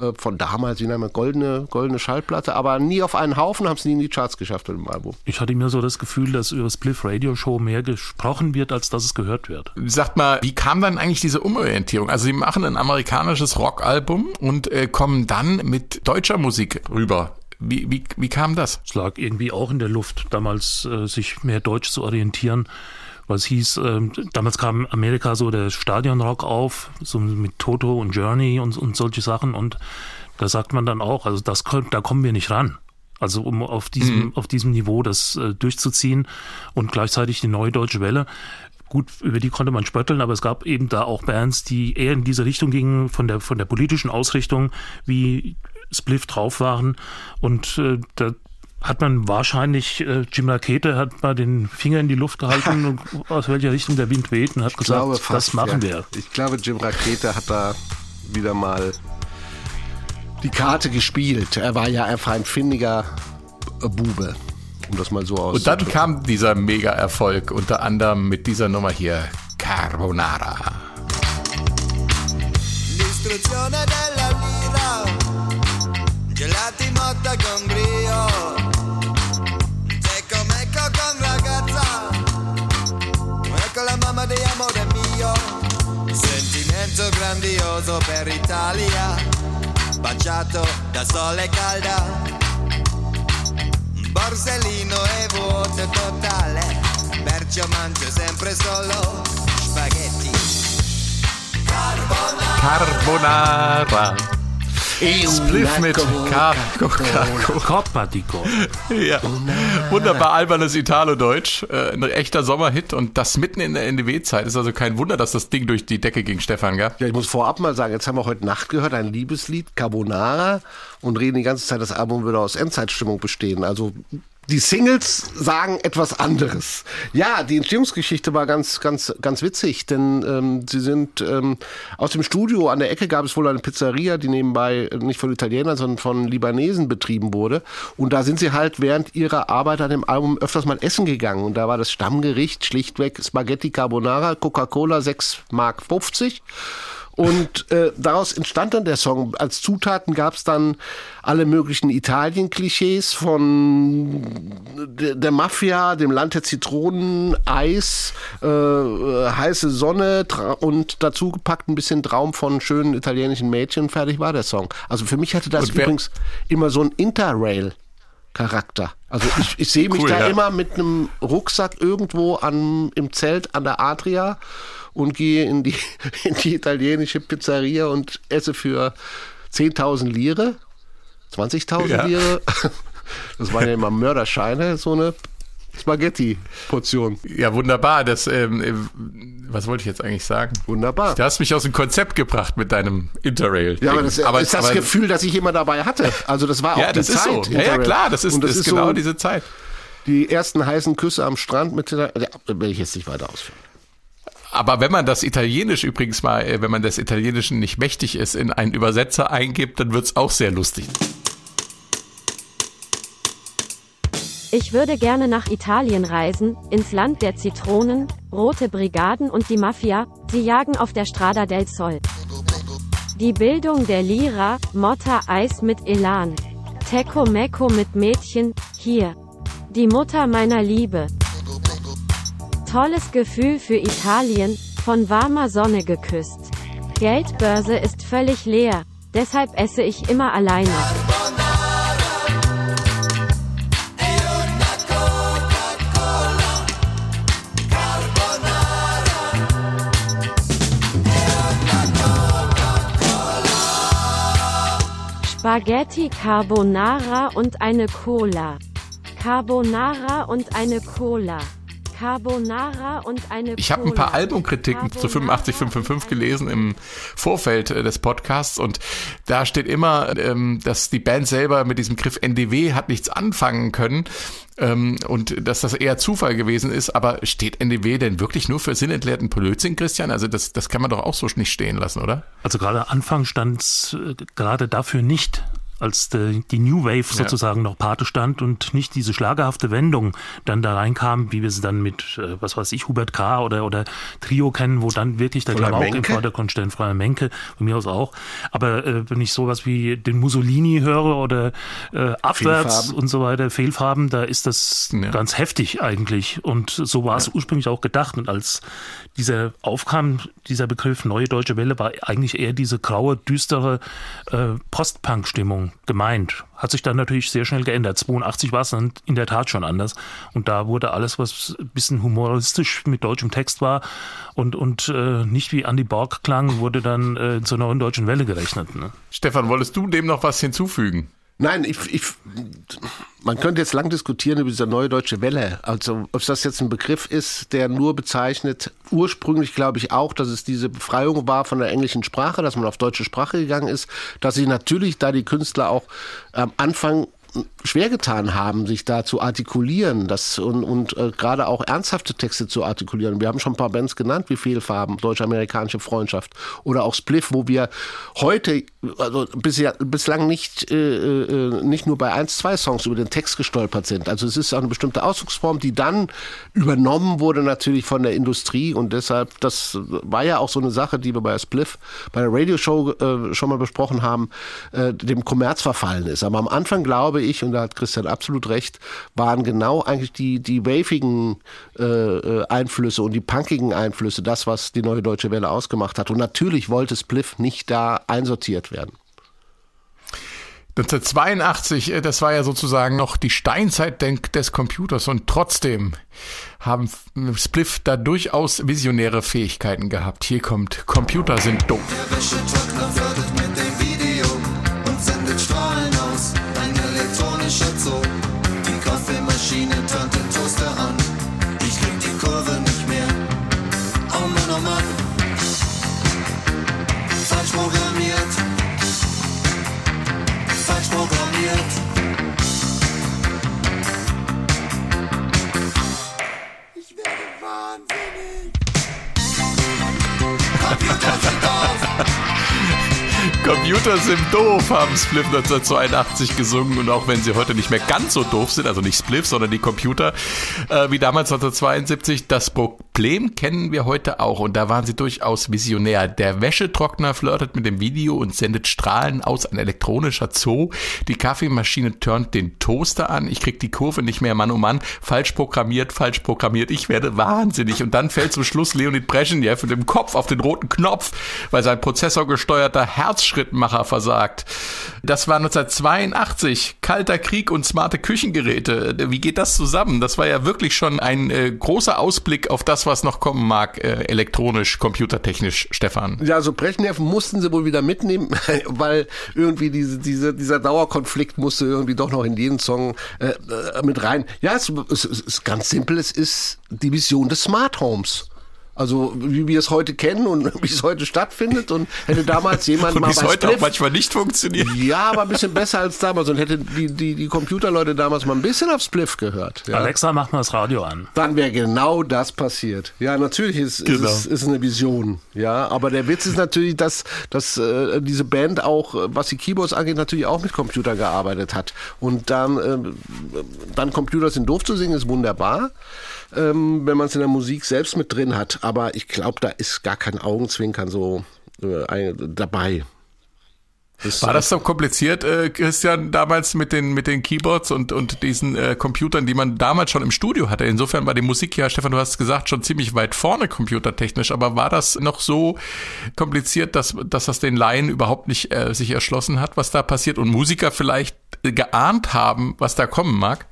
äh, von damals, wie man, goldene, goldene Schallplatte, aber nie auf einen Haufen, haben es nie in die Charts geschafft mit dem Album. Ich hatte mir so das Gefühl, dass über Spliff Radio Show mehr gesprochen wird, als dass es gehört wird. Sagt mal, wie kam dann eigentlich diese Umorientierung? Also sie machen ein amerikanisches Rockalbum und äh, kommen dann mit deutscher Musik rüber. Wie, wie, wie kam das? Es lag irgendwie auch in der Luft, damals äh, sich mehr deutsch zu orientieren was hieß, äh, damals kam Amerika so der Stadionrock auf, so mit Toto und Journey und, und solche Sachen und da sagt man dann auch, also das da kommen wir nicht ran. Also um auf diesem, mhm. auf diesem Niveau das äh, durchzuziehen und gleichzeitig die neue deutsche Welle. Gut, über die konnte man spötteln, aber es gab eben da auch Bands, die eher in diese Richtung gingen, von der, von der politischen Ausrichtung, wie Spliff drauf waren. Und äh, da hat man wahrscheinlich, äh, Jim Rakete hat mal den Finger in die Luft gehalten, aus welcher Richtung der Wind weht und hat ich gesagt, fast, das machen ja. wir. Ich glaube, Jim Rakete hat da wieder mal die Karte gespielt. Er war ja einfach ein findiger Bube, um das mal so auszudrücken. Und dann kam dieser Mega-Erfolg, unter anderem mit dieser Nummer hier, Carbonara. L'istruzione della lira, gelati motta con Sentimento grandioso per Italia, baciato da sole calda. Borsellino e vuoto totale, perciò mangio sempre solo spaghetti. Carbonara. Carbonara. Spliff mit Coppatico. Ja. Wunderbar albernes Italo-Deutsch. Äh, ein echter Sommerhit und das mitten in der NDW-Zeit. Ist also kein Wunder, dass das Ding durch die Decke ging, Stefan, gell? Ja, ich muss vorab mal sagen, jetzt haben wir heute Nacht gehört, ein Liebeslied, Carbonara, und reden die ganze Zeit, das Album würde aus Endzeitstimmung bestehen. Also die Singles sagen etwas anderes. Ja, die Entstehungsgeschichte war ganz, ganz, ganz witzig, denn ähm, sie sind ähm, aus dem Studio an der Ecke gab es wohl eine Pizzeria, die nebenbei nicht von Italienern, sondern von Libanesen betrieben wurde. Und da sind sie halt während ihrer Arbeit an dem Album öfters mal essen gegangen. Und da war das Stammgericht schlichtweg Spaghetti Carbonara, Coca-Cola 6 Mark 50. Und äh, daraus entstand dann der Song. Als Zutaten gab es dann alle möglichen Italien-Klischees von der Mafia, dem Land der Zitronen, Eis, äh, heiße Sonne und dazu gepackt ein bisschen Traum von schönen italienischen Mädchen. Fertig war der Song. Also für mich hatte das übrigens immer so ein Interrail. Charakter. Also ich, ich sehe mich cool, da ja. immer mit einem Rucksack irgendwo an, im Zelt an der Adria und gehe in die, in die italienische Pizzeria und esse für 10.000 Lire, 20.000 ja. Lire. Das waren ja immer Mörderscheine, so eine Spaghetti-Portion. Ja, wunderbar. Das, ähm, äh, was wollte ich jetzt eigentlich sagen? Wunderbar. Du hast mich aus dem Konzept gebracht mit deinem Interrail. Ja, aber das aber, ist das aber, Gefühl, das ich immer dabei hatte. Also das war auch ja, das die ist Zeit. So. Ja, ja, klar, das ist, das ist, ist genau so diese Zeit. Die ersten heißen Küsse am Strand mit der, ja, will ich jetzt nicht weiter ausführen. Aber wenn man das Italienisch übrigens mal, äh, wenn man des Italienischen nicht mächtig ist, in einen Übersetzer eingibt, dann wird's auch sehr lustig. Ich würde gerne nach Italien reisen, ins Land der Zitronen, rote Brigaden und die Mafia, sie jagen auf der Strada del Sol. Die Bildung der Lira, Motta Eis mit Elan. Teco Mecco mit Mädchen, hier. Die Mutter meiner Liebe. Tolles Gefühl für Italien, von warmer Sonne geküsst. Geldbörse ist völlig leer, deshalb esse ich immer alleine. Spaghetti Carbonara und eine Cola. Carbonara und eine Cola. Carbonara und eine Ich habe ein paar. Albumkritiken zu Carbonara 85555 gelesen im Vorfeld äh, des Podcasts und da steht immer, ähm, dass die Band selber mit diesem Griff NDW hat nichts anfangen können ähm, und dass das eher Zufall gewesen ist. Aber steht NDW denn wirklich nur für sinnentleerten Blödsinn, Christian? Also das, das kann man doch auch so nicht stehen lassen, oder? Also gerade am Anfang stand es äh, gerade dafür nicht, als die, die New Wave sozusagen noch Pate stand und nicht diese schlagerhafte Wendung dann da reinkam, wie wir sie dann mit, äh, was weiß ich, Hubert K. oder, oder Trio kennen, wo dann wirklich der Klamauk im. Vordergrund steht, Freier Menke, von mir aus auch. Aber äh, wenn ich sowas wie den Mussolini höre oder äh, abwärts Fehlfarben. und so weiter, Fehlfarben, da ist das Ja. ganz heftig eigentlich. Und so war es ursprünglich auch gedacht. Und als dieser aufkam, dieser Begriff Neue Deutsche Welle, war eigentlich eher diese graue, düstere äh, Post-Punk-Stimmung gemeint. Hat sich dann natürlich sehr schnell geändert. 82 war es dann in der Tat schon anders. Und da wurde alles, was ein bisschen humoristisch mit deutschem Text war und, und äh, nicht wie Andy Borg klang, wurde dann äh, zur neuen deutschen Welle gerechnet. Ne? Stefan, wolltest du dem noch was hinzufügen? Nein, ich, ich, man könnte jetzt lang diskutieren über diese neue deutsche Welle. Also, ob das jetzt ein Begriff ist, der nur bezeichnet, ursprünglich glaube ich auch, dass es diese Befreiung war von der englischen Sprache, dass man auf deutsche Sprache gegangen ist, dass sich natürlich da die Künstler auch am Anfang schwer getan haben, sich da zu artikulieren das, und, und äh, gerade auch ernsthafte Texte zu artikulieren. Wir haben schon ein paar Bands genannt, wie Fehlfarben, Deutsch-Amerikanische Freundschaft oder auch Spliff, wo wir heute, also bisher, bislang nicht, äh, äh, nicht nur bei eins, zwei Songs über den Text gestolpert sind. Also es ist auch eine bestimmte Ausdrucksform, die dann übernommen wurde natürlich von der Industrie und deshalb, das war ja auch so eine Sache, die wir bei Spliff, bei der Radioshow äh, schon mal besprochen haben, äh, dem Kommerz verfallen ist. Aber am Anfang glaube ich, und da hat Christian absolut recht, waren genau eigentlich die, die wavigen äh, äh, Einflüsse und die punkigen Einflüsse das, was die neue Deutsche Welle ausgemacht hat. Und natürlich wollte Spliff nicht da einsortiert werden. 1982, äh, das war ja sozusagen noch die Steinzeit des Computers und trotzdem haben Spliff da durchaus visionäre Fähigkeiten gehabt. Hier kommt Computer sind doof. Der Computer sind doof, haben Spliff 1982 gesungen. Und auch wenn sie heute nicht mehr ganz so doof sind, also nicht Spliff, sondern die Computer, äh, wie damals 1972, das Problem kennen wir heute auch. Und da waren sie durchaus visionär. Der Wäschetrockner flirtet mit dem Video und sendet Strahlen aus, ein elektronischer Zoo. Die Kaffeemaschine turnt den Toaster an, ich krieg die Kurve nicht mehr, Mann oh Mann, falsch programmiert, falsch programmiert, ich werde wahnsinnig. Und dann fällt zum Schluss Leonid Brezhnev mit dem Kopf auf den roten Knopf, weil sein prozessorgesteuerter Herzschrittmacher versagt. Das war 1982, kalter Krieg und smarte Küchengeräte. Wie geht das zusammen? Das war ja wirklich schon ein äh, großer Ausblick auf das, was noch kommen mag, äh, elektronisch, computertechnisch, Stefan. Ja, also Brezhnev mussten sie wohl wieder mitnehmen, weil irgendwie diese, diese, dieser Dauerkonflikt musste irgendwie doch noch in jeden Song äh, äh, mit rein. Ja, es, es, es ist ganz simpel, es ist die Vision des Smart Homes. Also wie wir es heute kennen und wie es heute stattfindet und hätte damals jemand Und mal wie es bei heute auch Spliff- manchmal nicht funktioniert. ja, aber ein bisschen besser als damals und hätte die, die, die Computerleute damals mal ein bisschen auf Spliff gehört. Ja. Alexa, mach mal das Radio an. Dann wäre genau das passiert. Ja, natürlich ist, Genau. ist es ist eine Vision. Ja, aber der Witz ist natürlich, dass, dass äh, diese Band auch, äh, was die Keyboards angeht, natürlich auch mit Computer gearbeitet hat. Und dann, äh, dann Computer sind doof zu singen, ist wunderbar, ähm, wenn man es in der Musik selbst mit drin hat. Aber ich glaube, da ist gar kein Augenzwinkern so äh, dabei. War das so kompliziert, äh, Christian, damals mit den, mit den Keyboards und, und diesen äh, Computern, die man damals schon im Studio hatte? Insofern war die Musik ja, Stefan, du hast gesagt, schon ziemlich weit vorne computertechnisch, aber war das noch so kompliziert, dass, dass das den Laien überhaupt nicht äh, sich erschlossen hat, was da passiert und Musiker vielleicht äh, geahnt haben, was da kommen mag?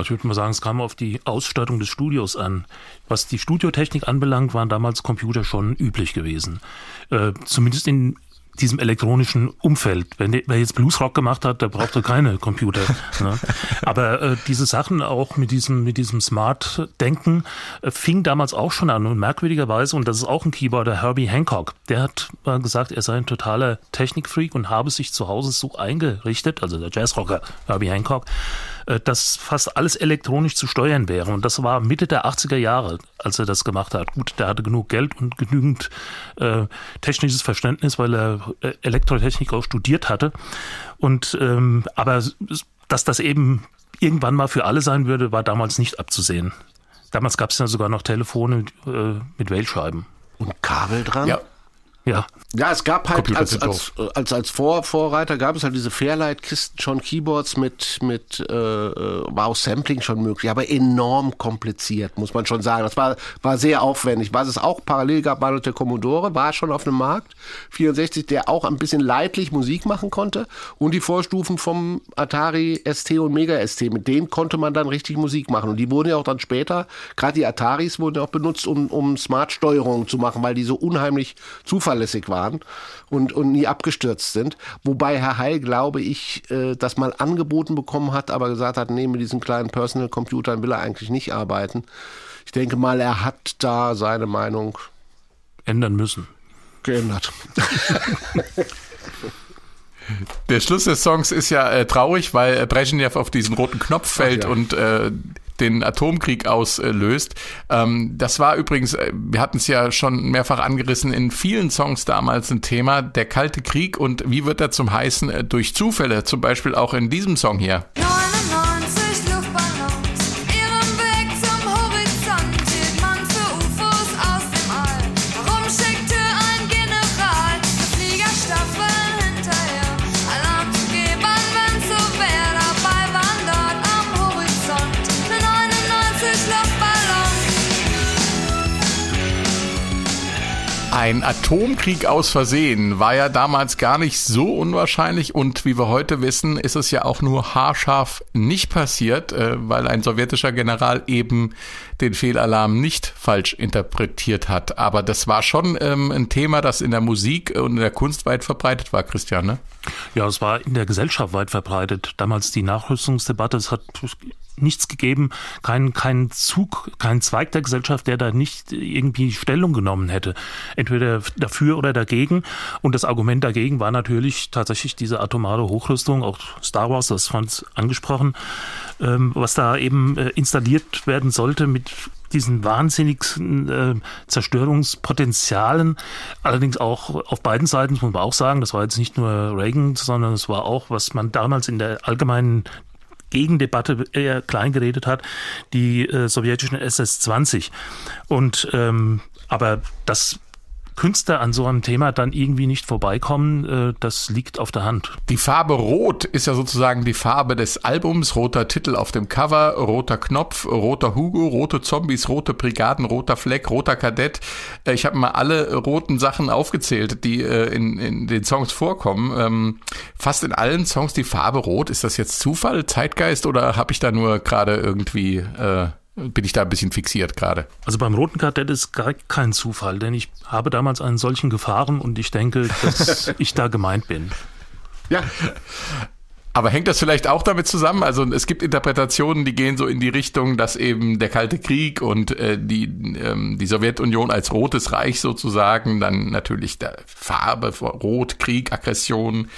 Also ich würde mal sagen, es kam auf die Ausstattung des Studios an. Was die Studiotechnik anbelangt, waren damals Computer schon üblich gewesen. Äh, zumindest in diesem elektronischen Umfeld. Wenn der, wer jetzt Bluesrock gemacht hat, der brauchte keine Computer. ne? Aber äh, diese Sachen auch mit diesem, mit diesem Smart-Denken äh, fing damals auch schon an. Und merkwürdigerweise, und das ist auch ein Keyboarder, Herbie Hancock, der hat mal gesagt, er sei ein totaler Technikfreak und habe sich zu Hause so eingerichtet, also der Jazzrocker Herbie Hancock, äh, dass fast alles elektronisch zu steuern wäre. Und das war Mitte der 80er Jahre, als er das gemacht hat. Gut, der hatte genug Geld und genügend äh, technisches Verständnis, weil er äh, Elektrotechnik auch studiert hatte. Und ähm, aber dass das eben irgendwann mal für alle sein würde, war damals nicht abzusehen. Damals gab es ja sogar noch Telefone äh, mit Wählscheiben. Und Kabel dran? Ja. Ja. Ja, es gab halt als, als, als, als Vor Vorreiter gab es halt diese Fairlight-Kisten schon Keyboards mit, mit äh, war auch Sampling schon möglich, aber enorm kompliziert, muss man schon sagen. Das war, war sehr aufwendig. Was es auch parallel gab, war der Commodore, war schon auf dem Markt, 64, der auch ein bisschen leidlich Musik machen konnte und die Vorstufen vom Atari ST und Mega ST, mit denen konnte man dann richtig Musik machen und die wurden ja auch dann später, gerade die Ataris wurden ja auch benutzt, um, um Smart-Steuerungen zu machen, weil die so unheimlich zuverlässig waren und, und nie abgestürzt sind. Wobei Herr Heil, glaube ich, äh, das mal angeboten bekommen hat, aber gesagt hat, nee, mit diesen kleinen Personal Computern will er eigentlich nicht arbeiten. Ich denke mal, er hat da seine Meinung ändern müssen. Geändert. Der Schluss des Songs ist ja äh, traurig, weil äh, Brezhnev auf diesen roten Knopf fällt Ach ja. und äh, den Atomkrieg auslöst. Ähm, das war übrigens, äh, wir hatten es ja schon mehrfach angerissen, in vielen Songs damals ein Thema, der Kalte Krieg und wie wird er zum Heißen äh, durch Zufälle, zum Beispiel auch in diesem Song hier. 99 Ein Atomkrieg aus Versehen war ja damals gar nicht so unwahrscheinlich und wie wir heute wissen, ist es ja auch nur haarscharf nicht passiert, äh, weil ein sowjetischer General eben den Fehlalarm nicht falsch interpretiert hat. Aber das war schon ähm, ein Thema, das in der Musik und in der Kunst weit verbreitet war, Christian, ne? Ja, es war in der Gesellschaft weit verbreitet. Damals die Nachrüstungsdebatte, es hat nichts gegeben, kein, kein Zug, kein Zweig der Gesellschaft, der da nicht irgendwie Stellung genommen hätte. Entweder dafür oder dagegen. Und das Argument dagegen war natürlich tatsächlich diese atomare Hochrüstung, auch Star Wars, das fand angesprochen, ähm, was da eben äh, installiert werden sollte mit diesen wahnsinnigsten äh, Zerstörungspotenzialen, allerdings auch auf beiden Seiten, muss man auch sagen, das war jetzt nicht nur Reagan, sondern es war auch, was man damals in der allgemeinen Gegendebatte eher klein geredet hat, die äh, sowjetischen SS-20. Und ähm, aber das Künstler an so einem Thema dann irgendwie nicht vorbeikommen, äh, das liegt auf der Hand. Die Farbe Rot ist ja sozusagen die Farbe des Albums. Roter Titel auf dem Cover, roter Knopf, roter Hugo, rote Zombies, rote Brigaden, roter Fleck, roter Kadett. Äh, Ich habe mal alle roten Sachen aufgezählt, die äh, in, in den Songs vorkommen. Ähm, Fast in allen Songs die Farbe Rot. Ist das jetzt Zufall, Zeitgeist oder habe ich da nur gerade irgendwie, äh, bin ich da ein bisschen fixiert gerade? Also beim Roten Kadett ist gar kein Zufall, denn ich habe damals einen solchen gefahren und ich denke, dass ich da gemeint bin. Ja, Aber hängt das vielleicht auch damit zusammen? Also es gibt Interpretationen, die gehen so in die Richtung, dass eben der Kalte Krieg und äh, die, ähm, die Sowjetunion als rotes Reich sozusagen, dann natürlich der Farbe, Rot, Krieg, Aggression.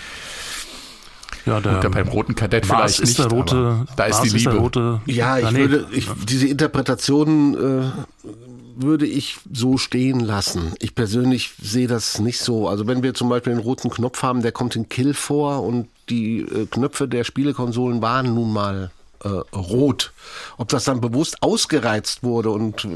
Ja, der, Gut, beim roten Kadett Mars vielleicht ist nicht, der rote, da ist Mars die Liebe. der rote Ja, ich Planet. würde, ich, diese Interpretation äh, würde ich so stehen lassen. Ich persönlich sehe das nicht so. Also wenn wir zum Beispiel den roten Knopf haben, der kommt in Kill vor und die äh, Knöpfe der Spielekonsolen waren nun mal äh, rot. Ob das dann bewusst ausgereizt wurde und äh,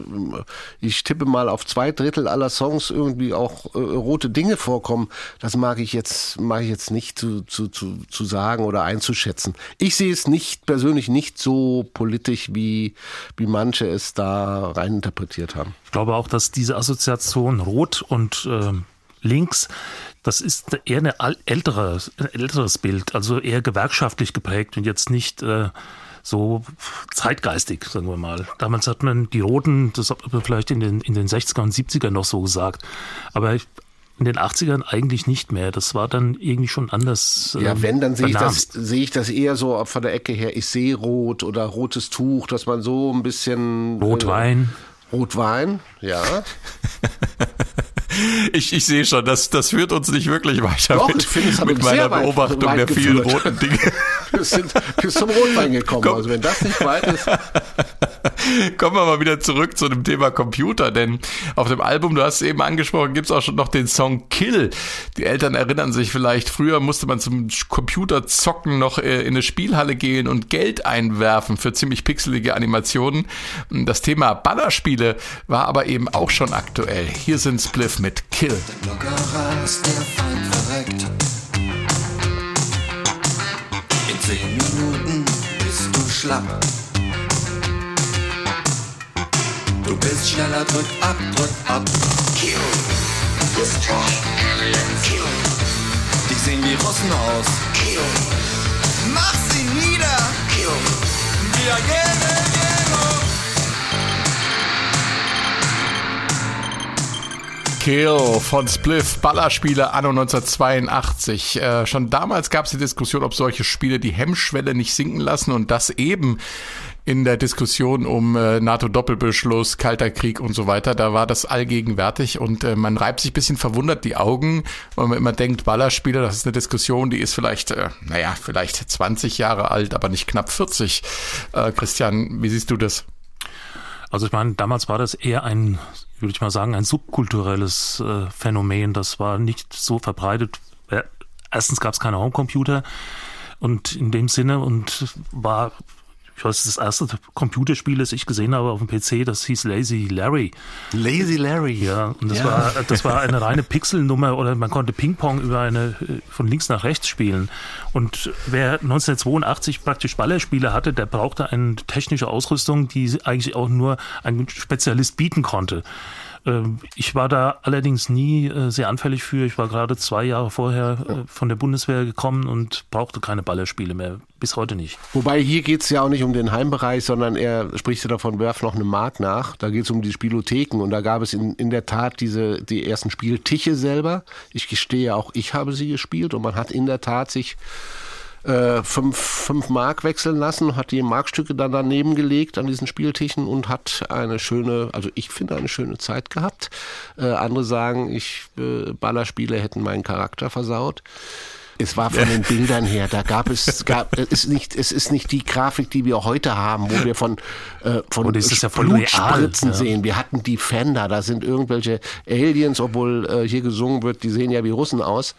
ich tippe mal auf zwei Drittel aller Songs irgendwie auch äh, rote Dinge vorkommen, das mag ich jetzt, mag ich jetzt nicht zu, zu, zu, zu sagen oder einzuschätzen. Ich sehe es nicht, persönlich nicht so politisch, wie, wie manche es da reininterpretiert haben. Ich glaube auch, dass diese Assoziation Rot und ähm, Links, das ist eher eine ältere, ein älteres Bild, also eher gewerkschaftlich geprägt und jetzt nicht äh, so zeitgeistig, sagen wir mal. Damals hat man die Roten, das hat man vielleicht in den, in den 60er und 70er noch so gesagt. Aber ich, in den 80ern eigentlich nicht mehr. Das war dann irgendwie schon anders. Ja, ähm, wenn, dann sehe ich, das, sehe ich das eher so von der Ecke her, ich sehe rot oder rotes Tuch, dass man so ein bisschen... Rotwein. Äh, Rotwein, ja. Ich, ich sehe schon, das, das führt uns nicht wirklich weiter Doch, mit, ich finde, es mit meiner weit- Beobachtung weit der vielen geführt. roten Dinge. Wir sind bis zum Rotwein gekommen. Komm. Also wenn das nicht weit ist... Kommen wir mal wieder zurück zu dem Thema Computer, denn auf dem Album, du hast es eben angesprochen, gibt's auch schon noch den Song Kill. Die Eltern erinnern sich vielleicht, früher musste man zum Computerzocken noch äh, in eine Spielhalle gehen und Geld einwerfen für ziemlich pixelige Animationen. Das Thema Ballerspiele war aber eben auch schon aktuell. Hier sind Spliff mit Kill. Lockerer ist der Feind verreckt. In zehn Minuten bist du schlapp. Du bist schneller, drück ab, drück ab. Kill. Kill. Die sehen wie Russen aus. Kill. Mach sie nieder. Kill. Wir gehen Kill von Spliff, Ballerspiele anno 1982. Äh, schon damals gab es die Diskussion, ob solche Spiele die Hemmschwelle nicht sinken lassen und das eben in der Diskussion um äh, NATO-Doppelbeschluss, Kalter Krieg und so weiter. Da war das allgegenwärtig und äh, man reibt sich bisschen verwundert die Augen, weil man immer denkt, Ballerspiele, das ist eine Diskussion, die ist vielleicht, äh, naja, vielleicht 20 Jahre alt, aber nicht knapp 40. Äh, Christian, wie siehst du das? Also ich meine, damals war das eher ein, würde ich mal sagen, ein subkulturelles äh, Phänomen. Das war nicht so verbreitet. Äh, erstens gab es keine Homecomputer und in dem Sinne und war, ich weiß, das erste Computerspiel, das ich gesehen habe auf dem PC, das hieß Lazy Larry. Lazy Larry. Ja, und das Ja. war das war eine reine Pixelnummer oder man konnte Ping-Pong über eine äh, von links nach rechts spielen. Und wer 1982 praktisch Ballerspiele hatte, der brauchte eine technische Ausrüstung, die eigentlich auch nur ein Spezialist bieten konnte. Ähm, Ich war da allerdings nie äh, sehr anfällig für. Ich war gerade zwei Jahre vorher äh, von der Bundeswehr gekommen und brauchte keine Ballerspiele mehr. Bis heute nicht. Wobei hier geht es ja auch nicht um den Heimbereich, sondern er spricht ja davon, werf noch eine Mark nach. Da geht es um die Spielotheken und da gab es in, in der Tat diese die ersten Spieltische selber. Ich gestehe auch, ich habe sie gespielt und man hat in der Tat sich äh, fünf, fünf Mark wechseln lassen, hat die Markstücke dann daneben gelegt an diesen Spieltischen und hat eine schöne, also ich finde eine schöne Zeit gehabt. Äh, andere sagen, ich äh, Ballerspiele hätten meinen Charakter versaut. Es war von den Bildern her, da gab es, gab, es ist nicht, es ist nicht die Grafik, die wir heute haben, wo wir von, äh, von Und es ist ja Blutspritzen ja. sehen. Wir hatten Defender, da sind irgendwelche Aliens, obwohl äh, hier gesungen wird, die sehen ja wie Russen aus.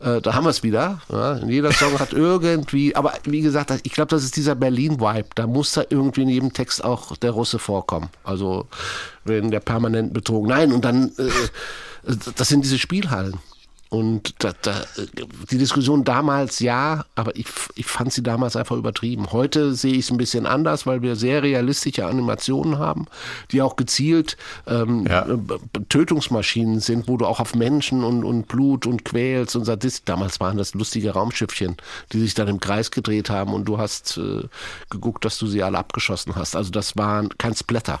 Äh, da haben wir es wieder. Ja. Jeder Song hat irgendwie, aber wie gesagt, ich glaube, das ist dieser Berlin-Vibe. Da muss da irgendwie in jedem Text auch der Russe vorkommen. Also wenn der permanent betrogen. Nein, und dann, äh, das sind diese Spielhallen. Und da, da, die Diskussion damals ja, aber ich, ich fand sie damals einfach übertrieben. Heute sehe ich es ein bisschen anders, weil wir sehr realistische Animationen haben, die auch gezielt ähm, Ja. äh, Tötungsmaschinen sind, wo du auch auf Menschen und, und Blut und quälst und Sadist. Damals waren das lustige Raumschiffchen, die sich dann im Kreis gedreht haben und du hast äh, geguckt, dass du sie alle abgeschossen hast. Also das war kein Splatter.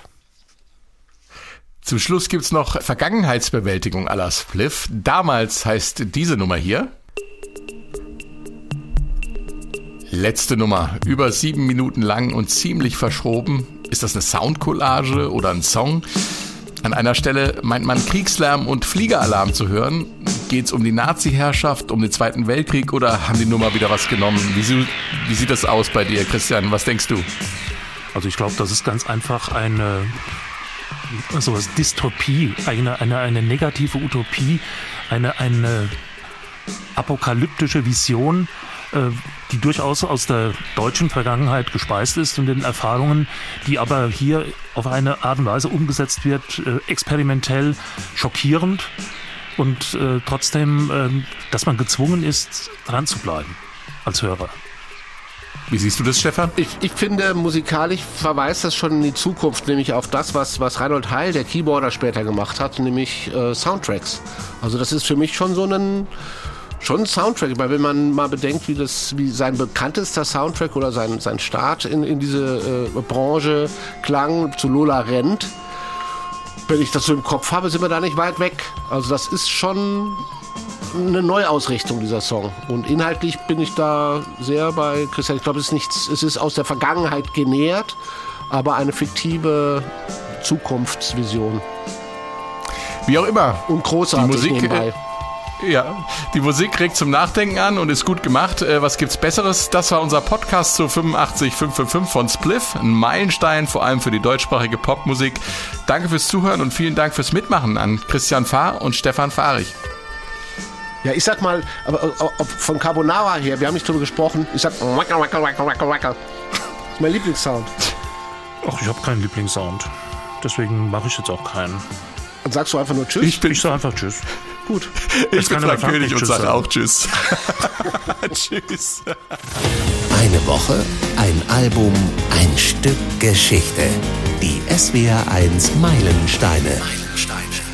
Zum Schluss gibt's noch Vergangenheitsbewältigung à la Spliff. Damals heißt diese Nummer hier. Letzte Nummer, über sieben Minuten lang und ziemlich verschroben. Ist das eine Soundcollage oder ein Song? An einer Stelle meint man Kriegslärm und Fliegeralarm zu hören. Geht's um die Nazi-Herrschaft, um den Zweiten Weltkrieg oder haben die Nummer wieder was genommen? Wie, wie sieht das aus bei dir, Christian? Was denkst du? Also ich glaube, das ist ganz einfach eine sowas Dystopie, eine, eine, eine negative Utopie, eine, eine apokalyptische Vision, äh, die durchaus aus der deutschen Vergangenheit gespeist ist und den Erfahrungen, die aber hier auf eine Art und Weise umgesetzt wird, äh, experimentell schockierend und äh, trotzdem, dass man gezwungen ist, dran zu bleiben als Hörer. Wie siehst du das, Stefan? Ich, ich finde, musikalisch verweist das schon in die Zukunft, nämlich auf das, was, was Reinhold Heil, der Keyboarder, später gemacht hat, nämlich äh, Soundtracks. Also das ist für mich schon so ein schon ein Soundtrack, weil wenn man mal bedenkt, wie das, wie sein bekanntester Soundtrack oder sein, sein Start in, in diese äh, Branche klang, zu Lola Rent, Wenn ich das so im Kopf habe, sind wir da nicht weit weg. Also das ist schon eine Neuausrichtung dieser Song. Und inhaltlich bin ich da sehr bei Christian. Ich glaube, es ist nichts, es ist aus der Vergangenheit genährt, aber eine fiktive Zukunftsvision. Wie auch immer. Und großartig Die Musik, nebenbei. äh, Ja, die Musik regt zum Nachdenken an und ist gut gemacht. Äh, was gibt's Besseres? Das war unser Podcast zu 85555 von Spliff. Ein Meilenstein, vor allem für die deutschsprachige Popmusik. Danke fürs Zuhören und vielen Dank fürs Mitmachen an Christian Fahr und Stefan Fahrich. Ja, ich sag mal, aber äh, ob von Carbonara her, wir haben nicht drüber gesprochen, ich sag wackel, wackel, wackel, wackel, wackel. Das ist mein Lieblingssound. Ach, ich habe keinen Lieblingssound. Deswegen mache ich jetzt auch keinen. Dann sagst du einfach nur Tschüss. Ich bin, Ich sage einfach Tschüss. Gut. ich Jetzt bin kann Frank einfach König und Tschüss sage sagen. auch Tschüss. Tschüss. Eine Woche, ein Album, ein Stück Geschichte. Die SWR1 Meilensteine. Meilensteine.